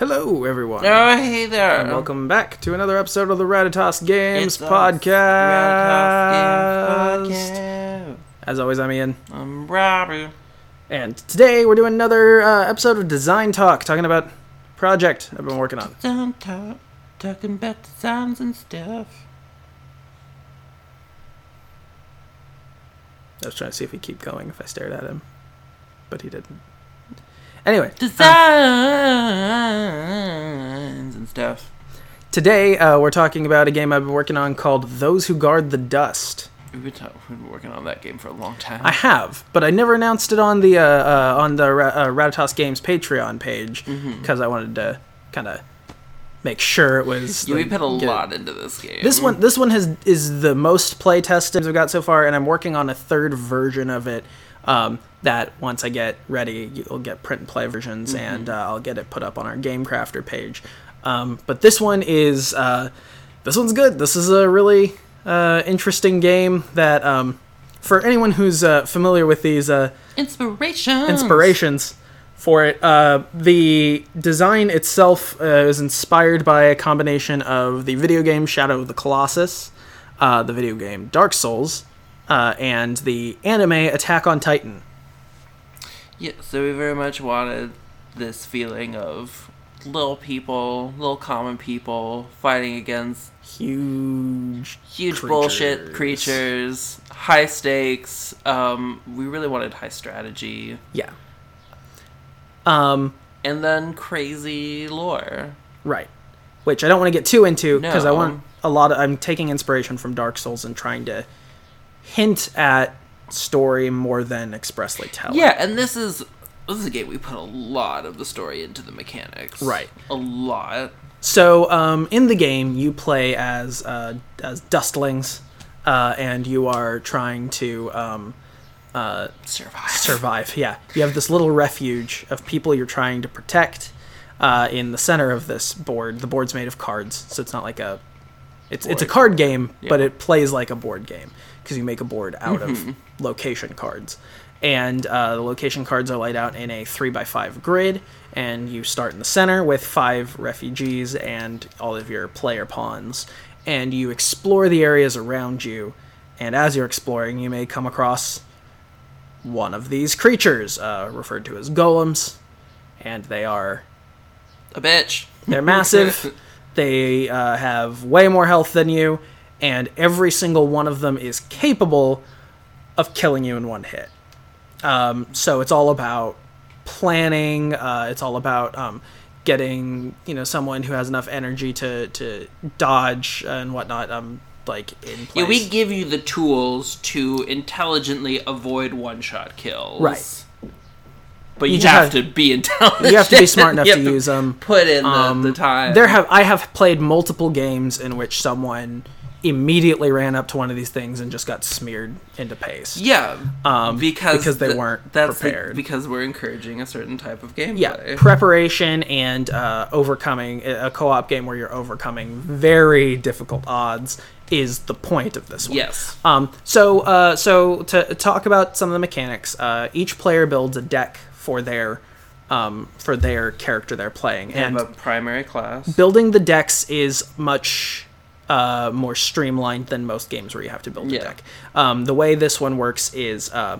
Hello, everyone. Oh, hey there. And welcome back to another episode of the Ratatas Games Podcast. Games Podcast. As always, I'm Ian. I'm Robbie. And today we're doing another uh, episode of Design Talk, talking about project I've been working on. Design talk, talking about designs and stuff. I was trying to see if he'd keep going if I stared at him, but he didn't. Anyway, um, Designs and stuff. today uh, we're talking about a game I've been working on called Those Who Guard the Dust. We've been, talk- we've been working on that game for a long time. I have, but I never announced it on the uh, uh, on the Ra- uh, Ratatas Games Patreon page Mm-hmm. because I wanted to kind of make sure it was. yeah, we put a lot into this game. This one, this one has is the most play tested I've got so far, and I'm working on a third version of it. Um, that once I get ready, you'll get print and play versions, Mm-hmm. and uh, I'll get it put up on our Game Crafter page. Um, but this one is uh, this one's good. This is a really uh, interesting game that um, for anyone who's uh, familiar with these uh, Inspiration. inspirations for it. Uh, the design itself uh, is inspired by a combination of the video game Shadow of the Colossus, uh, the video game Dark Souls, uh, and the anime Attack on Titan. Yeah, so we very much wanted this feeling of little people, little common people fighting against Huge, huge creatures. bullshit creatures, high stakes. Um, we really wanted high strategy, Yeah. Um, and then crazy lore. right. Which I don't want to get too into because I want a lot of. I'm taking inspiration from Dark Souls and trying to hint at story more than expressly tell. it. Yeah, and this is this is a game we put a lot of the story into the mechanics. Right. A lot. So, um, in the game, you play as uh, as dustlings, uh, and you are trying to um, Survive. survive. Yeah, you have this little refuge of people you're trying to protect. Uh, in the center of this board, the board's made of cards, so it's not like a it's it's a card game, but it plays like a board game because you make a board out of location cards, and uh, the location cards are laid out in a three by five grid, and you start in the center with five refugees and all of your player pawns, and you explore the areas around you, and as you're exploring, you may come across one of these creatures, uh, referred to as golems, and they are A bitch. they're massive. they uh, have way more health than you, and every single one of them is capable of killing you in one hit. Um, so it's all about planning. Uh, it's all about um, getting you know someone who has enough energy to to dodge and whatnot. Um, like in place. Yeah, we give you the tools to intelligently avoid one-shot kills. Right. But you, You just have, have- to be intelligent. you have to be smart enough to use them. Put in the, Um, the time. There have I have played multiple games in which someone immediately ran up to one of these things and just got smeared into paste. Yeah, Um, because because they th- weren't that's the- prepared. because we're encouraging a certain type of gameplay. Yeah, preparation and uh, overcoming a co-op game where you're overcoming very difficult odds is the point of this one. yes. Um, so, uh, so to talk about some of the mechanics, uh, each player builds a deck for their um, for their character they're playing, They and a primary class. building the decks is much uh, more streamlined than most games where you have to build Yeah. a deck. Um, the way this one works is uh,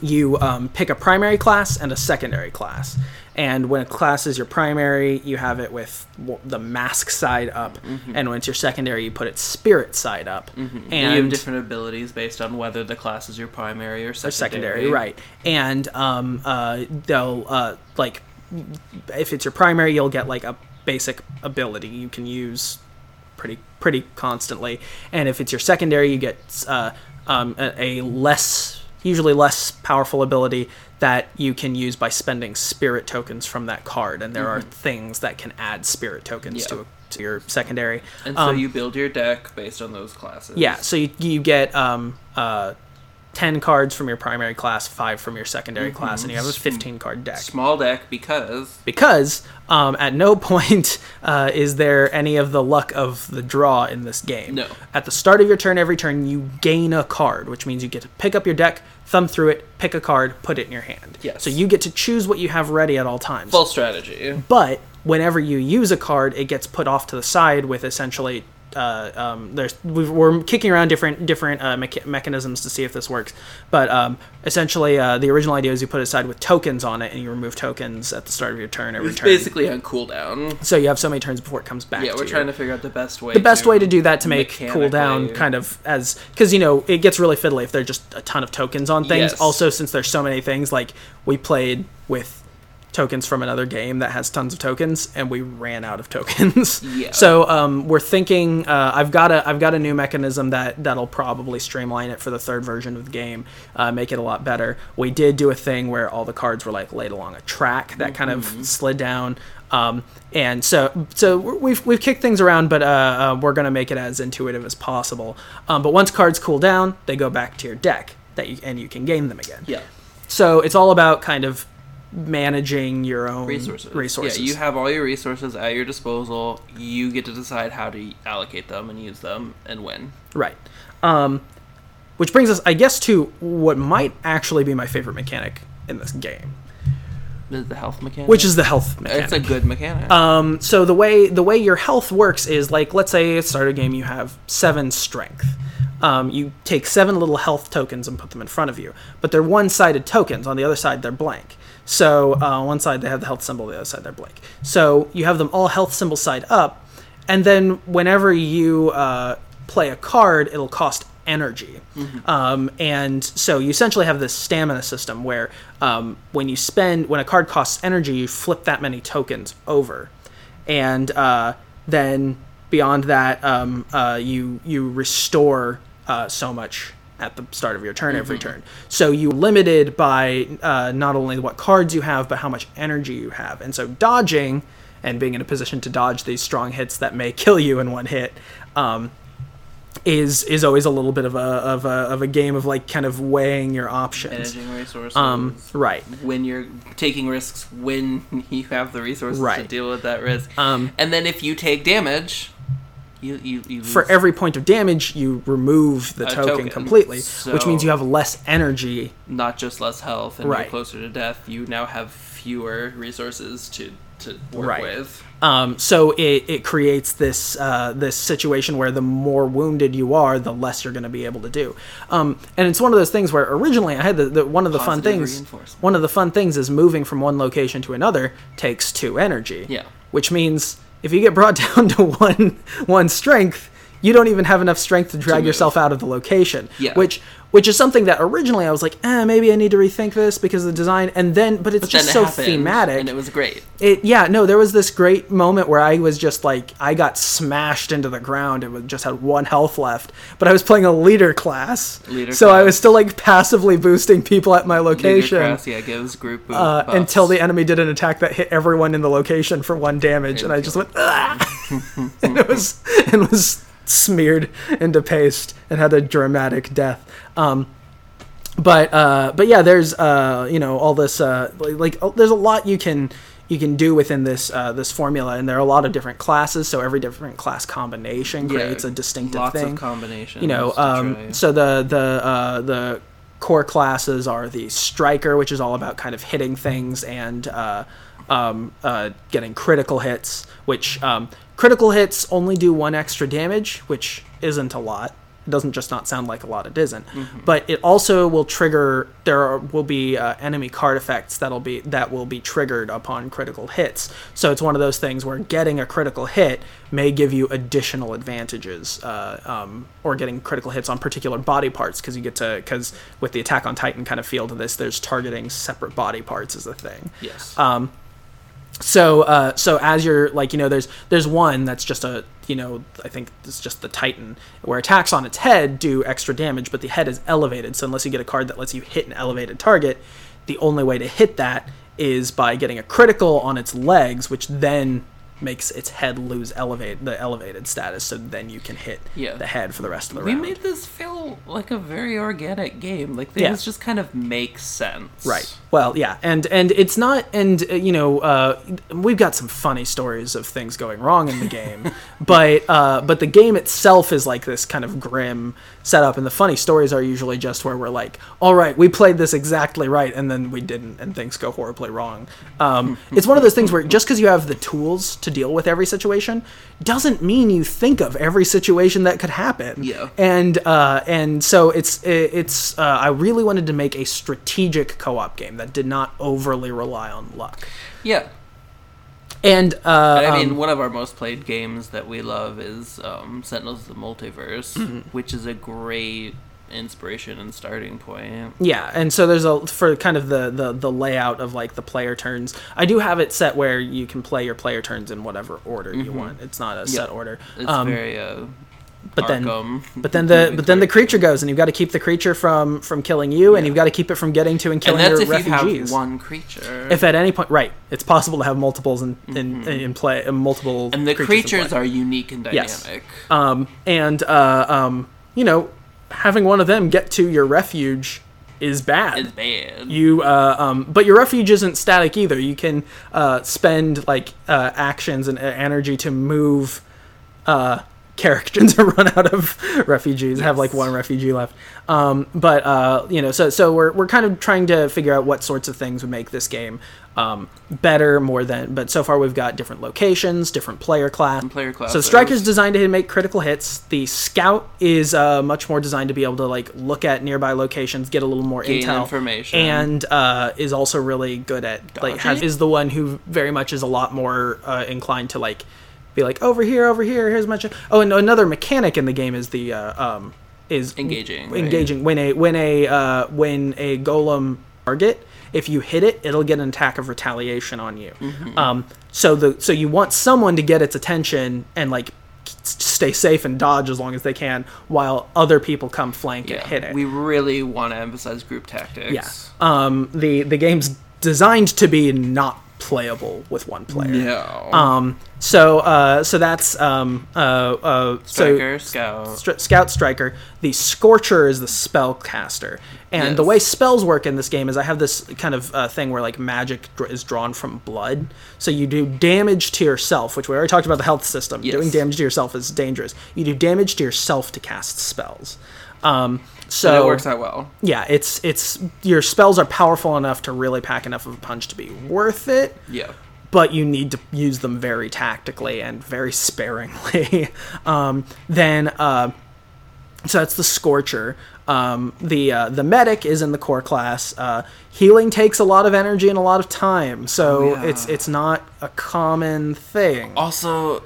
you um, pick a primary class and a secondary class. And when a class is your primary, you have it with w- the mask side up, and when it's your secondary, you put it spirit side up. And And you have different abilities based on whether the class is your primary or secondary. or secondary, right? And um, uh, they'll uh, like if it's your primary, you'll get like a basic ability you can use pretty pretty constantly, and if it's your secondary, you get uh, um, a, a less usually less powerful ability that you can use by spending spirit tokens from that card, and there are things that can add spirit tokens Yeah. to a, to your secondary. And so Um, you build your deck based on those classes. yeah, so you, you get um, uh, 10 cards from your primary class, 5 from your secondary class, and you have a 15 card deck. Small deck because Because um, at no point uh, is there any of the luck of the draw in this game. No. At the start of your turn, every turn, you gain a card, which means you get to pick up your deck, thumb through it, pick a card, put it in your hand. Yes. So you get to choose what you have ready at all times. full strategy. But whenever you use a card, it gets put off to the side with essentially. Uh, um, there's we've, we're kicking around different different uh, mecha- mechanisms to see if this works, but um, essentially uh, the original idea is you put it aside with tokens on it, and you remove tokens at the start of your turn every It's turn. basically on cooldown. so you have so many turns before it comes back. Yeah, we're trying to figure out the best way. the best way to do that to make cooldown kind of as because you know it gets really fiddly if there's just a ton of tokens on things. Yes. Also, since there's so many things, like we played with tokens from another game that has tons of tokens, and we ran out of tokens. Yeah. So um, we're thinking uh, I've got a I've got a new mechanism that that'll probably streamline it for the third version of the game, uh, make it a lot better. We did do a thing where all the cards were like laid along a track that kind Mm-hmm. of slid down. Um, and so, so we've we've kicked things around, but uh, uh, we're gonna make it as intuitive as possible. Um, but once cards cool down, they go back to your deck that you, and you can game them again. Yeah. So it's all about kind of managing your own Resources. Resources. Yeah, you have all your resources at your disposal. You get to decide how to allocate them and use them and when. Right. Um, which brings us, I guess, to what might actually be my favorite mechanic in this game, The, the health mechanic. which is the health mechanic. it's a good mechanic. Um, so the way the way your health works is like, let's say at the start of a game you have seven strength. Um, you take seven little health tokens and put them in front of you, but they're one-sided tokens. On the other side, they're blank. So uh, on one side they have the health symbol, the other side they're blank. So you have them all health symbol side up, and then whenever you uh, play a card, it'll cost energy. Um, and so you essentially have this stamina system where um, when you spend, when a card costs energy, you flip that many tokens over. And uh, then beyond that, um, uh, you, you restore uh, so much at the start of your turn every turn. So you're limited by uh, not only what cards you have, but how much energy you have. And so dodging and being in a position to dodge these strong hits that may kill you in one hit um, is is always a little bit of a of a of a game of like kind of weighing your options. Managing resources. Um, right. when you're taking risks when you have the resources to deal with that risk. Um, and then if you take damage, you you, you for every point of damage, you remove the token, token. completely, which means you have less energy. not just less health and Right. you're closer to death. You now have fewer resources to to work Right. with. Um, so it, it creates this uh, this situation where the more wounded you are, the less you're going to be able to do. Um, and it's one of those things where originally I had the, the one of the fun things. One of the fun things is moving from one location to another takes two energy. Yeah. Which means if you get brought down to one one strength, you don't even have enough strength to drag move. yourself out of the location. Yeah. Which which is something that originally I was like, eh, maybe I need to rethink this because of the design. And then, but it's But just then so happened, thematic and it was great. it yeah no there was this great moment where i was just like i got smashed into the ground and just had one health left but i was playing a leader class Leader so i was still like passively boosting people at my location Leader class, yeah, gives group uh, until the enemy did an attack that hit everyone in the location for one damage and i just went ah! and it was and was smeared into paste and had a dramatic death um, but uh, but yeah, there's uh, you know all this uh, like, like oh, there's a lot you can you can do within this uh, this formula, and there are a lot of different classes. So every different class combination Yeah, creates a distinctive lots thing. of combinations. you know, um, so the the uh, the core classes are the striker, which is all about kind of hitting things and uh, um, uh, getting critical hits. Which um, critical hits only do one extra damage, which isn't a lot. It doesn't just not sound like a lot. It isn't. but it also will trigger. There are, will be uh, enemy card effects that'll be that will be triggered upon critical hits. So it's one of those things where getting a critical hit may give you additional advantages, uh, um, or getting critical hits on particular body parts because you get to because with the Attack on Titan kind of feel to this, there's targeting separate body parts as a thing yes, um, so uh, so as you're like you know there's there's one that's just a you know I think it's just the Titan where attacks on its head do extra damage, but the head is elevated. So unless you get a card that lets you hit an elevated target, the only way to hit that is by getting a critical on its legs, which then makes its head lose elevate the elevated status, so then you can hit Yeah. the head for the rest of the We round. We made this feel like a very organic game. Like things Yeah. just kind of make sense. Right. Well, yeah, and and it's not, and uh, you know, uh, we've got some funny stories of things going wrong in the game, but uh, but the game itself is like this kind of grim setup, and the funny stories are usually just where we're like, all right, we played this exactly right, and then we didn't, and things go horribly wrong. Um, it's one of those things where just because you have the tools to deal with every situation doesn't mean you think of every situation that could happen Yeah. and uh, and so it's it's uh, I really wanted to make a strategic co-op game that did not overly rely on luck. Yeah. And uh, I mean, um, one of our most played games that we love is um, Sentinels of the Multiverse, Mm-hmm. which is a great inspiration and starting point. yeah, and so there's a for kind of the, the the layout of like the player turns. I do have it set where you can play your player turns in whatever order you want. It's not a set order. It's Um, very uh, but then but then the but then the creature goes, and you've got to keep the creature from from killing you, and you've got to keep it from getting to and and killing that's your if you refugees. have one creature. if at any point, right, it's possible to have multiples in in, in play, uh, multiple and the creatures, creatures are unique and Yes. dynamic. um, and uh, um, you know, having one of them get to your refuge is bad. It's bad. you, uh, um, but your refuge isn't static either. You can uh, spend like uh, actions and uh, energy to move characters to run out of refugees. Have like one refugee left. Um, but uh, you know, so so we're we're kind of trying to figure out what sorts of things would make this game um, better, more than. But so far, we've got different locations, different player class. player class. So classes. Striker's designed to make critical hits. The Scout is uh, much more designed to be able to like look at nearby locations, get a little more Gain intel, information. and uh, is also really good at like has, is the one who very much is a lot more uh, inclined to like be like over here, over here. Here's much. Oh, and another mechanic in the game is the uh, um is Engaging, right? engaging when a when a uh, when a golem target if you hit it it'll get an attack of retaliation on you Mm-hmm. um, so the so you want someone to get its attention and like stay safe and dodge as long as they can while other people come flank yeah, and hit it we really want to emphasize group tactics. yeah um, the the game's designed to be not playable with one player No. um, so uh, so that's um, uh, uh, so scout. Stri- Scout Striker. The Scorcher is the spellcaster, and the way spells work in this game is I have this kind of uh, thing where like magic dr- is drawn from blood, so you do damage to yourself, which we already talked about the health system. Yes. Doing damage to yourself is dangerous. You do damage to yourself to cast spells. Um, so and it works out well. yeah, it's it's your spells are powerful enough to really pack enough of a punch to be worth it Yeah. but you need to use them very tactically and very sparingly. um, then, uh, so that's the Scorcher. Um, the uh, the medic is in the core class. Uh, healing takes a lot of energy and a lot of time, so Oh, yeah. it's it's not a common thing. Also,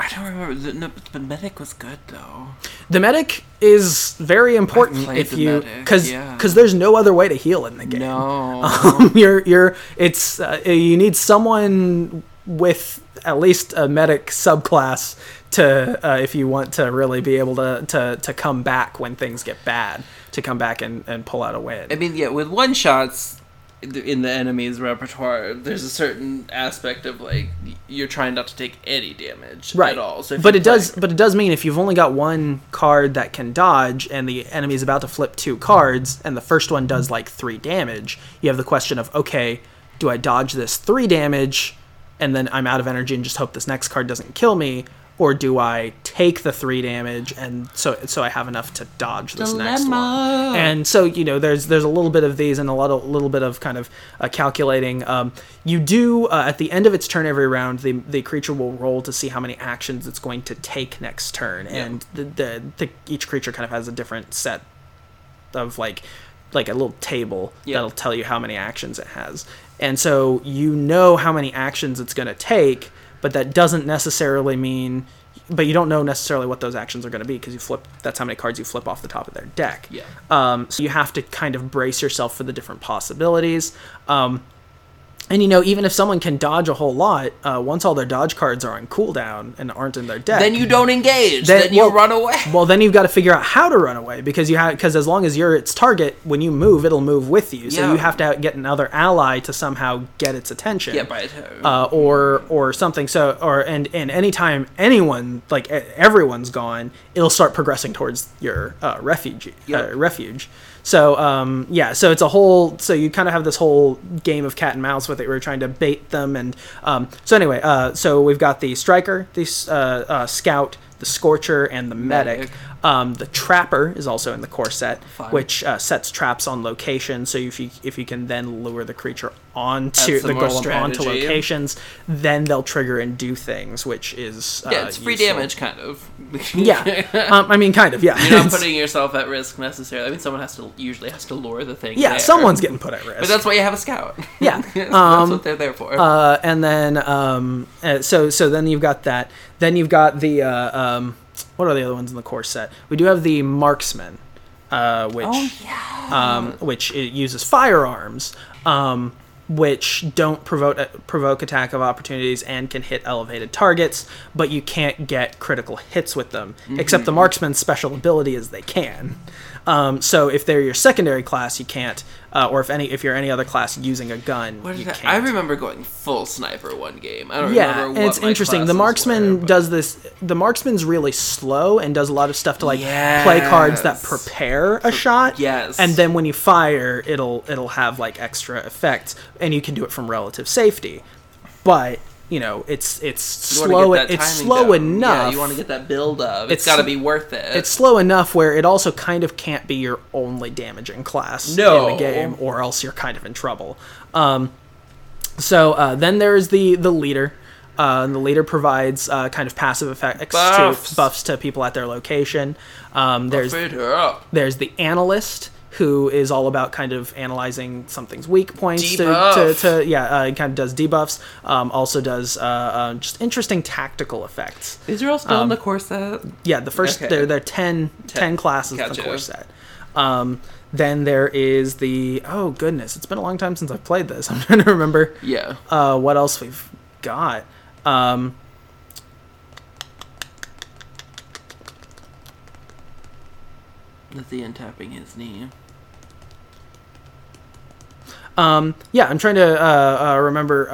I don't remember. The, no, but medic was good though. The medic is very important if the you medic, because yeah. there's no other way to heal in the game. No. you're you're it's uh, you need someone with at least a medic subclass to uh, if you want to really be able to, to to come back when things get bad to come back and, and pull out a win I mean, yeah, with one shots in the enemy's repertoire, there's a certain aspect of like you're trying not to take any damage right at all. So but it does but it does mean if you've only got one card that can dodge and the enemy is about to flip two cards and the first one does like three damage you have the question of okay do i dodge this three damage and then i'm out of energy and just hope this next card doesn't kill me or do i take the three damage and so so i have enough to dodge this next one? And so you know there's there's a little bit of these and a lot of little bit of kind of uh, calculating. Um, you do uh, at the end of its turn every round the the creature will roll to see how many actions it's going to take next turn. And the, the, the each creature kind of has a different set of like like a little table Yeah. that'll tell you how many actions it has. And so you know how many actions it's going to take but that doesn't necessarily mean but you don't know necessarily what those actions are going to be because you flip that's how many cards you flip off the top of their deck Yeah. um, so you have to kind of brace yourself for the different possibilities. Um, And you know, even if someone can dodge a whole lot, uh, once all their dodge cards are on cooldown and aren't in their deck, Then you don't engage. Then- Then, you well- run away. well, then you've got to figure out how to run away because you have because as long as you're its target, when you move, it'll move with you. So Yeah. you have to get another ally to somehow get its attention. Yeah, by a uh, or or something. So or and and anytime anyone like everyone's gone, it'll start progressing towards your uh, refuge. Yep. Uh, refuge. So um, yeah, so it's a whole. So you kind of have this whole game of cat and mouse with it. We're trying to bait them, and um, so anyway, uh, so we've got the striker, the uh, uh, scout, the scorcher, and the medic. Medic. Um, the trapper is also in the core set, Fun. which uh, sets traps on location. So if you if you can then lure the creature onto the more golem onto locations, then they'll trigger and do things, which is uh, yeah, it's free useful. damage, kind of. Yeah, um, I mean, kind of. Yeah, You're not putting yourself at risk necessarily. I mean, someone has to usually has to lure the thing. yeah, there. someone's getting put at risk. But that's why you have a scout. Yeah, that's um, what they're there for. uh, and then um, uh, so so then you've got that. Then you've got the uh, um, what are the other ones in the core set? We do have the marksman, uh, which oh yeah. um, which it uses firearms, um, which don't provoke uh, provoke attack of opportunities and can hit elevated targets, but you can't get critical hits with them. Except the marksman's special ability is they can. Um, so if they're your secondary class, you can't, uh, or if any if you're any other class using a gun, you I, can't. I remember going full sniper one game. I don't Yeah, remember and it's interesting. The marksman were, does this. The marksman's really slow and does a lot of stuff to like play cards that prepare a shot. yes. and then when you fire, it'll it'll have like extra effects, and you can do it from relative safety. But you know, it's it's You slow. that It's slow down. enough. Yeah, you want to get that build up. It's it's got to be worth it. it's slow enough where it also kind of can't be your only damaging class in the game, or else you're kind of in trouble. Um, so uh, then there's the the leader. Uh, and the leader provides uh, kind of passive effects Buffs. to buffs to people at their location. Um, there's it there's the analyst who is all about kind of analyzing something's weak points to, to, to yeah uh, he kind of does debuffs um, also does uh, uh, just interesting tactical effects These are all still Um, in the core set. yeah the first Okay. there there are 10, 10 classes in the Gotcha. core set um, then there is the oh goodness it's been a long time since i've played this i'm trying to remember Yeah. uh, what else we've got um, Nathan tapping his knee. Um, yeah, I'm trying to uh, uh, remember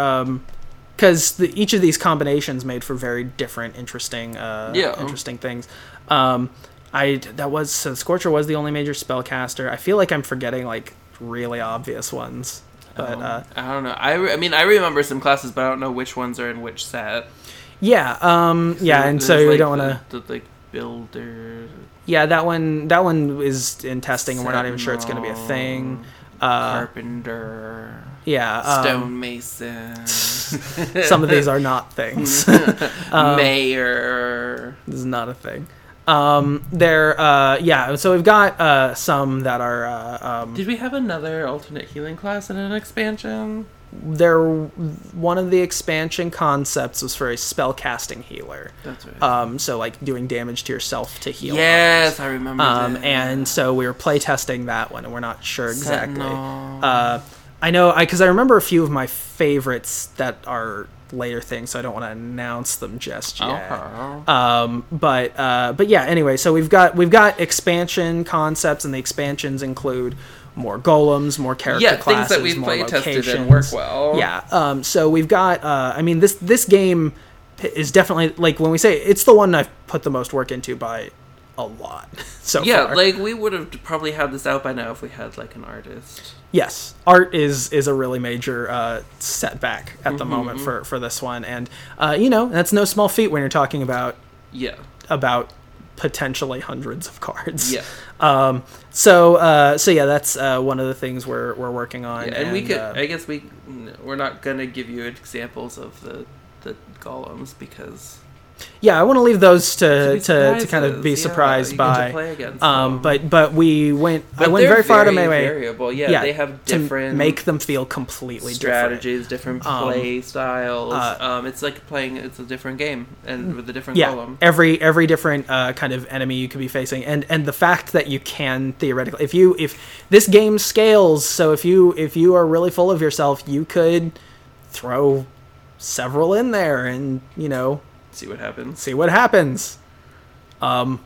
because the each of these combinations made for very different, interesting, uh, Yeah. interesting things. Um, I that was so Scorcher was the only major spellcaster. I feel like I'm forgetting like really obvious ones, but Um, uh, I don't know. I, re- I mean, I remember some classes, but I don't know which ones are in which set. yeah, um, yeah, and so we like, don't want to. like builder. Yeah, that one that one is in testing, and we're not even sure it's going to be a thing. Uh, Carpenter. yeah, um, Stonemason. some of these are not things. Um, Mayor. This is not a thing. Um, there, uh, yeah. So we've got uh, some that are uh, um, Did we have another alternate healing class in an expansion? there. One of the expansion concepts was for a spell casting healer. That's right. Um, so like doing damage to yourself to heal. yes, I remember. Um, that. and so we were playtesting that one, and we're not sure exactly. Sentinel. Uh, I know, I because I remember a few of my favorites that are later things, so I don't want to announce them just yet. Okay. um but uh but yeah anyway so we've got we've got expansion concepts and the expansions include more golems more character yeah, classes things that we've more play tested locations. and work well. yeah um so we've got uh i mean this this game is definitely like when we say it's the one i've put the most work into by a lot so yeah, far. like we would have probably had this out by now if we had like an artist. Yes art is is a really major uh setback at the Mm-hmm, moment for for this one and uh you know that's no small feat when you're talking about Yeah. about potentially hundreds of cards. Yeah. Um. So. Uh. So yeah, that's uh, one of the things we're we're working on. Yeah, and, we could. uh, I guess we. We're not gonna give you examples of the the golems because yeah, I want to leave those to to, to kind of be surprised yeah, to by. Um. But but we went. I went very far to very Mayway. variable. Yeah, yeah, they have to different make them feel completely different. strategies, different, Um, play styles. uh, um, it's like playing. It's a different game, and with a different yeah golem. every every different uh, kind of enemy you could be facing and and the fact that you can theoretically if you if this game scales so if you if you are really full of yourself you could throw several in there and you know See what happens. see what happens. Um,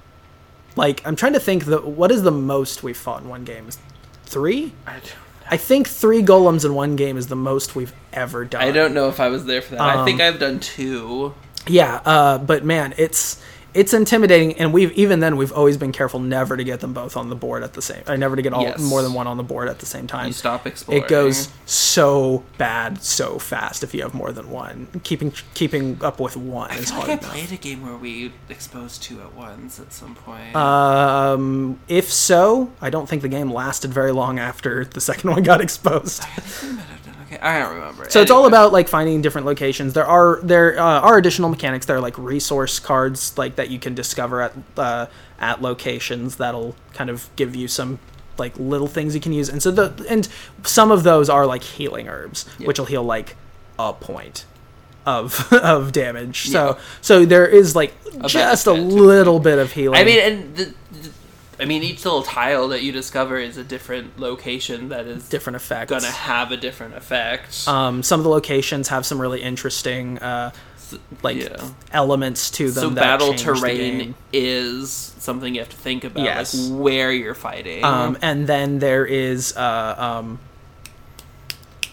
like I'm trying to think the what is the most we've fought in one game? Is Three? I don't, I think three golems in one game is the most we've ever done. I don't know if I was there for that. I think Um, I've done two. Yeah, uh, but man, it's it's intimidating, and we've even then we've always been careful never to get them both on the board at the same. I never to get all Yes. more than one on the board at the same time. You stop exploring. It goes so bad so fast if you have more than one. Keeping keeping up with one I is hard like I enough. played a game where we exposed two at once at some point. Um, if so, I don't think the game lasted very long after the second one got exposed. Okay, I don't remember. So it's all about like finding different locations. There are there uh, are additional mechanics. There are like resource cards like that you can discover at uh, at locations that'll kind of give you some like little things you can use. And so the and some of those are like healing herbs, Yeah. which will heal like a point of of damage. So so there is like just a little bit of healing. I mean, and the- I mean, each little tile that you discover is a different location that is different effects. gonna have a different effect. um, some of the locations have some really interesting uh, like yeah. elements to them. so battle terrain is something you have to think about, Yes. like where you're fighting. Um, and then there is uh, um,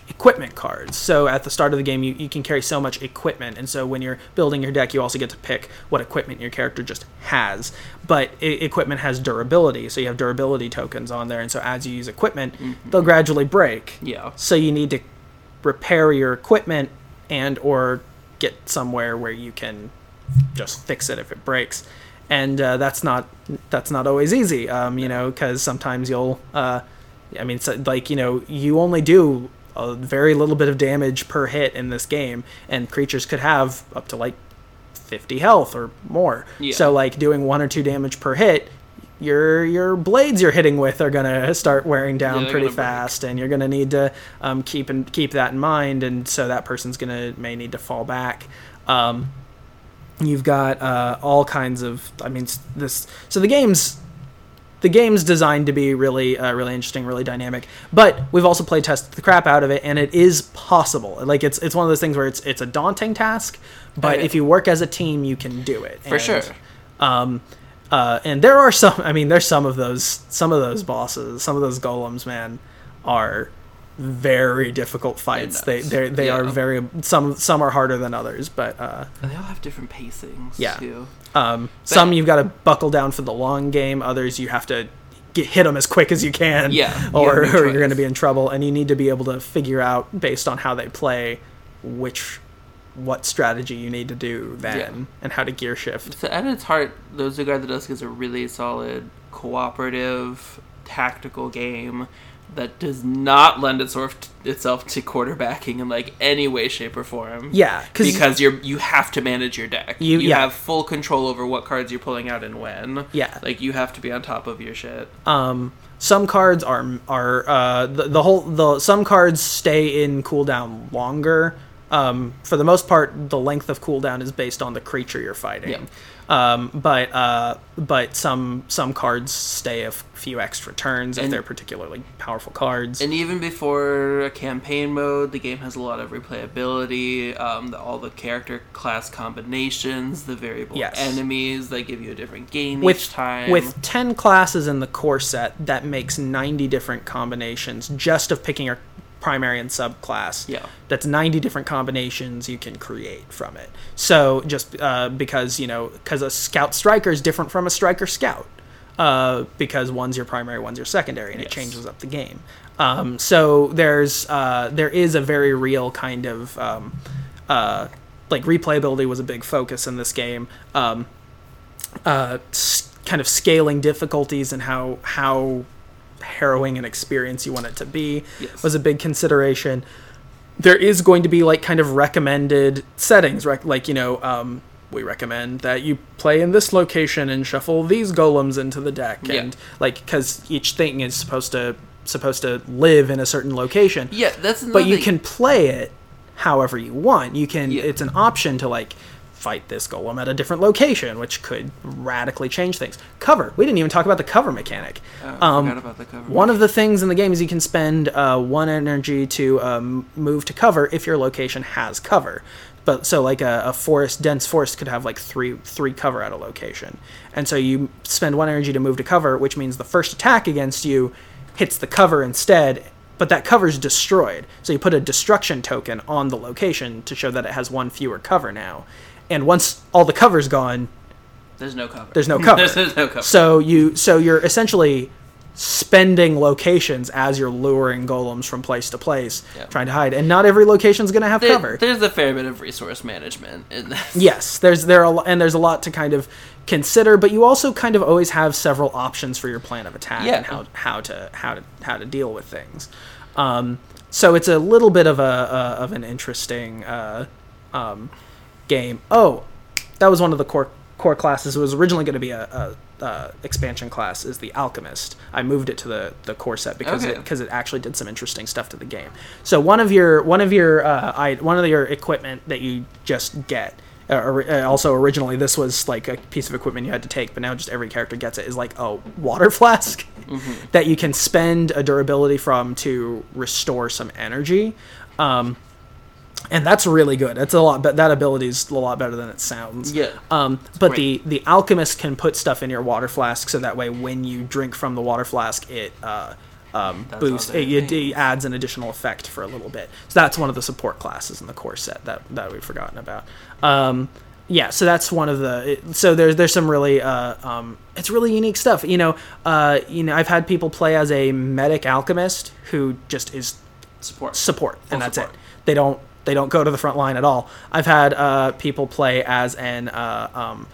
equipment cards. So at the start of the game, you, you can carry so much equipment. And so when you're building your deck, you also get to pick what equipment your character just has. But e- equipment has durability. So you have durability tokens on there. And so as you use equipment, they'll gradually break. yeah, So you need to repair your equipment and or get somewhere where you can just fix it if it breaks. And uh, that's not that's not always easy, um, you know, because sometimes you'll, uh, I mean, so, like you know, you only do a very little bit of damage per hit in this game, and creatures could have up to like 50 health or more. Yeah. So like doing one or two damage per hit, your your blades you're hitting with are gonna start wearing down Yeah, pretty gonna break. fast, and you're gonna need to um, keep and keep that in mind, and so that person's gonna may need to fall back. Um, you've got uh, all kinds of, I mean, this. So the game's the game's designed to be really uh, really interesting really dynamic but we've also play tested the crap out of it and it is possible like it's it's one of those things where it's it's a daunting task but Oh, yeah. if you work as a team you can do it for And, sure. um uh and there are some i mean there's some of those some of those bosses some of those golems man are very difficult fights they they they are very some some are harder than others but uh they all have different pacings Yeah. too. Um, some you've got to buckle down for the long game. Others you have to get, hit them as quick as you can. Yeah, or, no or you're going to be in trouble. And you need to be able to figure out based on how they play, which what strategy you need to do then, Yeah. and how to gear shift. So at its heart, those Guard the Dust is a really solid cooperative tactical game that does not lend itself itself to quarterbacking in like any way, shape, or form. Yeah, because you're you have to manage your deck. You- You, yeah. have full control over what cards you're pulling out and when. Yeah. like you have to be on top of your shit. Um, some cards are are uh, the, the whole the some cards stay in cooldown longer. Um, for the most part, the length of cooldown is based on the creature you're fighting. Yeah. Um, but uh, but some some cards stay a f- few extra turns if they're particularly powerful cards. And even before a campaign mode, the game has a lot of replayability. Um, the, all the character class combinations, the variable Yes. enemies that give you a different game with each time. with 10 classes in the core set that makes 90 different combinations just of picking your primary and subclass. Yeah. that's 90 different combinations you can create from it. So just uh, because you know because a scout striker is different from a striker scout uh, because one's your primary one's your secondary and it changes up the game. Um, so there's uh, there is a very real kind of um, uh, like replayability was a big focus in this game. Um, uh, s- kind of scaling difficulties and how how harrowing an experience you want it to be Yes. was a big consideration. There is going to be like kind of recommended settings, rec- like you know, um, we recommend that you play in this location and shuffle these golems into the deck, Yeah. and like because each thing is supposed to supposed to live in a certain location yeah, that's but you thing. can play it however you want. You can. Yeah. It's an option to like fight this golem at a different location, which could radically change things. Cover. We didn't even talk about the cover mechanic. Oh, Um, about the cover. One of the things in the game is you can spend uh, one energy to um, move to cover if your location has cover. But so like a, a forest, dense forest could have like three three cover at a location, and so you spend one energy to move to cover, which means the first attack against you hits the cover instead. But that cover is destroyed, so you put a destruction token on the location to show that it has one fewer cover now. And once all the cover's gone, There's no cover. there's no cover. there's, no cover. So you so you're essentially spending locations as you're luring golems from place to place, Yeah. trying to hide. And not every location's going to have There- cover. There's a fair bit of resource management in this. Yes, there's there are a and there's a lot to kind of consider, but you also kind of always have several options for your plan of attack Yeah. and how how to how to how to deal with things. Um, so it's a little bit of a uh, of an interesting uh, um, game. Oh, that was one of the core core classes. It was originally going to be a, a, uh expansion class is the alchemist. I moved it to the the core set because Okay. it because it actually did some interesting stuff to the game. So one of your one of your uh, I, one of your equipment that you just get. Uh, uh, also, originally this was like a piece of equipment you had to take, but now just every character gets it. Is like a water flask that you can spend a durability from to restore some energy. Um, and that's really good. It's a lot, but that ability is a lot better than it sounds. Yeah. Um, but great. the the alchemist can put stuff in your water flask, so that way when you drink from the water flask, it uh, um, boosts. It, it, it adds an additional effect for a little bit. So that's one of the support classes in the core set that that we've forgotten about. Um, yeah, so that's one of the. It, so there's there's some really uh, um, it's really unique stuff. You know, uh, you know, I've had people play as a medic alchemist who just is Support. support, and that's support. it. They don't they don't go to the front line at all. I've had uh, people play as an uh, um,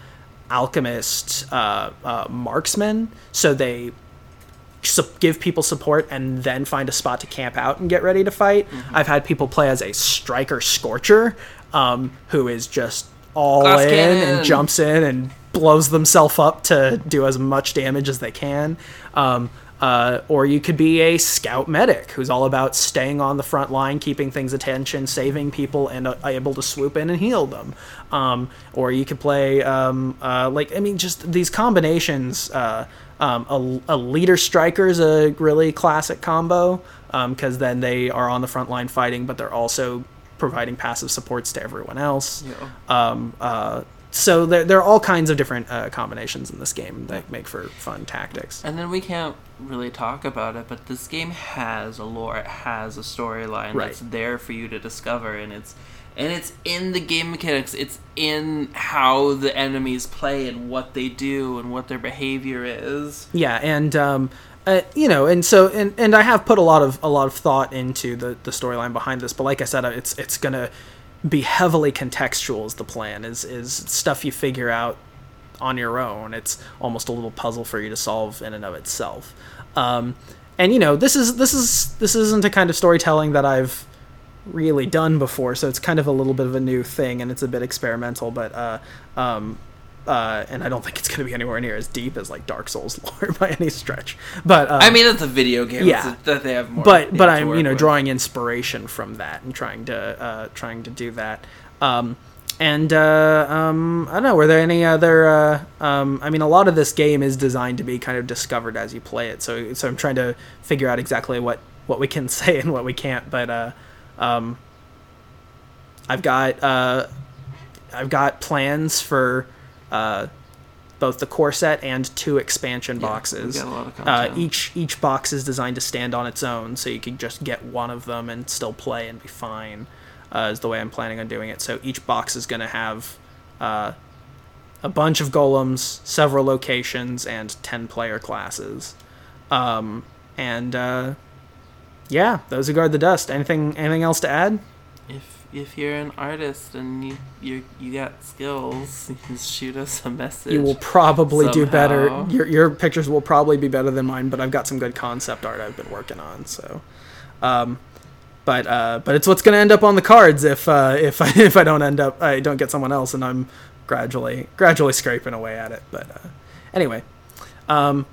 alchemist uh, uh, marksman, so they give people support and then find a spot to camp out and get ready to fight. Mm-hmm. I've had people play as a striker scorcher, um, who is just all Glass in cannon. and jumps in and blows themselves up to do as much damage as they can. Um, uh, or you could be a scout medic who's all about staying on the front line, keeping things attention, saving people, and uh, able to swoop in and heal them. Um, or you could play um, uh, like I mean, just these combinations. Uh, um, a, a leader striker is a really classic combo because then they are on the front line fighting, but they're also providing passive supports to everyone else. Yeah. So there, there are all kinds of different uh, combinations in this game that make for fun tactics. And then we can't really talk about it, but this game has a lore. It has a storyline Right. that's there for you to discover, and it's and it's in the game mechanics. It's in how the enemies play and what they do and what their behavior is. Yeah, and um, uh, you know, and so and, and I have put a lot of a lot of thought into the the storyline behind this, but like I said, it's it's gonna be heavily contextual. Is the plan is is stuff you figure out on your own. It's almost a little puzzle for you to solve in and of itself. Um, and you know, this is this is this isn't a kind of storytelling that I've really done before, so it's kind of a little bit of a new thing, and it's a bit experimental. But uh, um, uh, and I don't think it's going to be anywhere near as deep as like Dark Souls lore by any stretch. But um, I mean, it's a video game. yeah. That they have more. but but I'm you know with. drawing inspiration from that and trying to uh, trying to do that. Um, and uh, um, I don't know. Were there any other? Uh, um, I mean, a lot of this game is designed to be kind of discovered as you play it. So so I'm trying to figure out exactly what what we can say and what we can't. But uh, um, I've got uh, I've got plans for uh, both the core set and two expansion boxes. we got a lot of Uh, each each box is designed to stand on its own, so you can just get one of them and still play and be fine. Uh, is the way I'm planning on doing it. So each box is going to have uh, a bunch of golems, several locations, and ten player classes. Um, and uh, yeah, those who guard the dust. Anything anything else to add? If if you're an artist and you you you got skills, you can shoot us a message. You will probably do better. Your your pictures will probably be better than mine, but I've got some good concept art I've been working on. So, um, but uh, but it's what's going to end up on the cards if uh, if I if I don't end up I don't get someone else and I'm gradually gradually scraping away at it. But uh, anyway, um,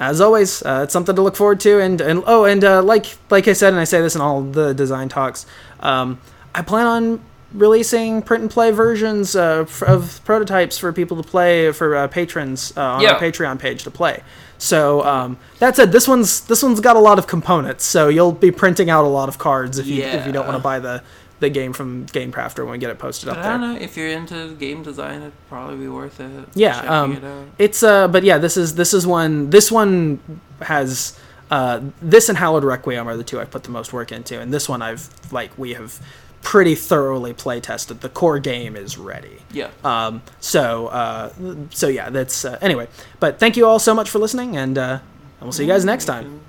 as always, uh, it's something to look forward to. And and oh, and uh, like like I said, and I say this in all the design talks, um, I plan on releasing print and play versions uh, f- of prototypes for people to play for uh, patrons uh, on Yeah. our Patreon page to play. So um, that said, this one's this one's got a lot of components, so you'll be printing out a lot of cards if you if you don't want to buy the the game from Game Crafter when we get it posted up But I don't know if you're into game design, it'd probably be worth it. Yeah, um, it out. It's uh, but yeah, this is this is one. This one has uh, this and Hallowed Requiem are the two I've put the most work into, and this one I've like we have pretty thoroughly play tested. The core game is ready. yeah. Um, so uh, so yeah, that's uh, anyway. But thank you all so much for listening, and uh, and we'll see you guys next time.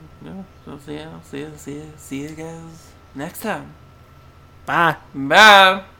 I'll see you. See you. See you. See you guys next time. Bye. Bye.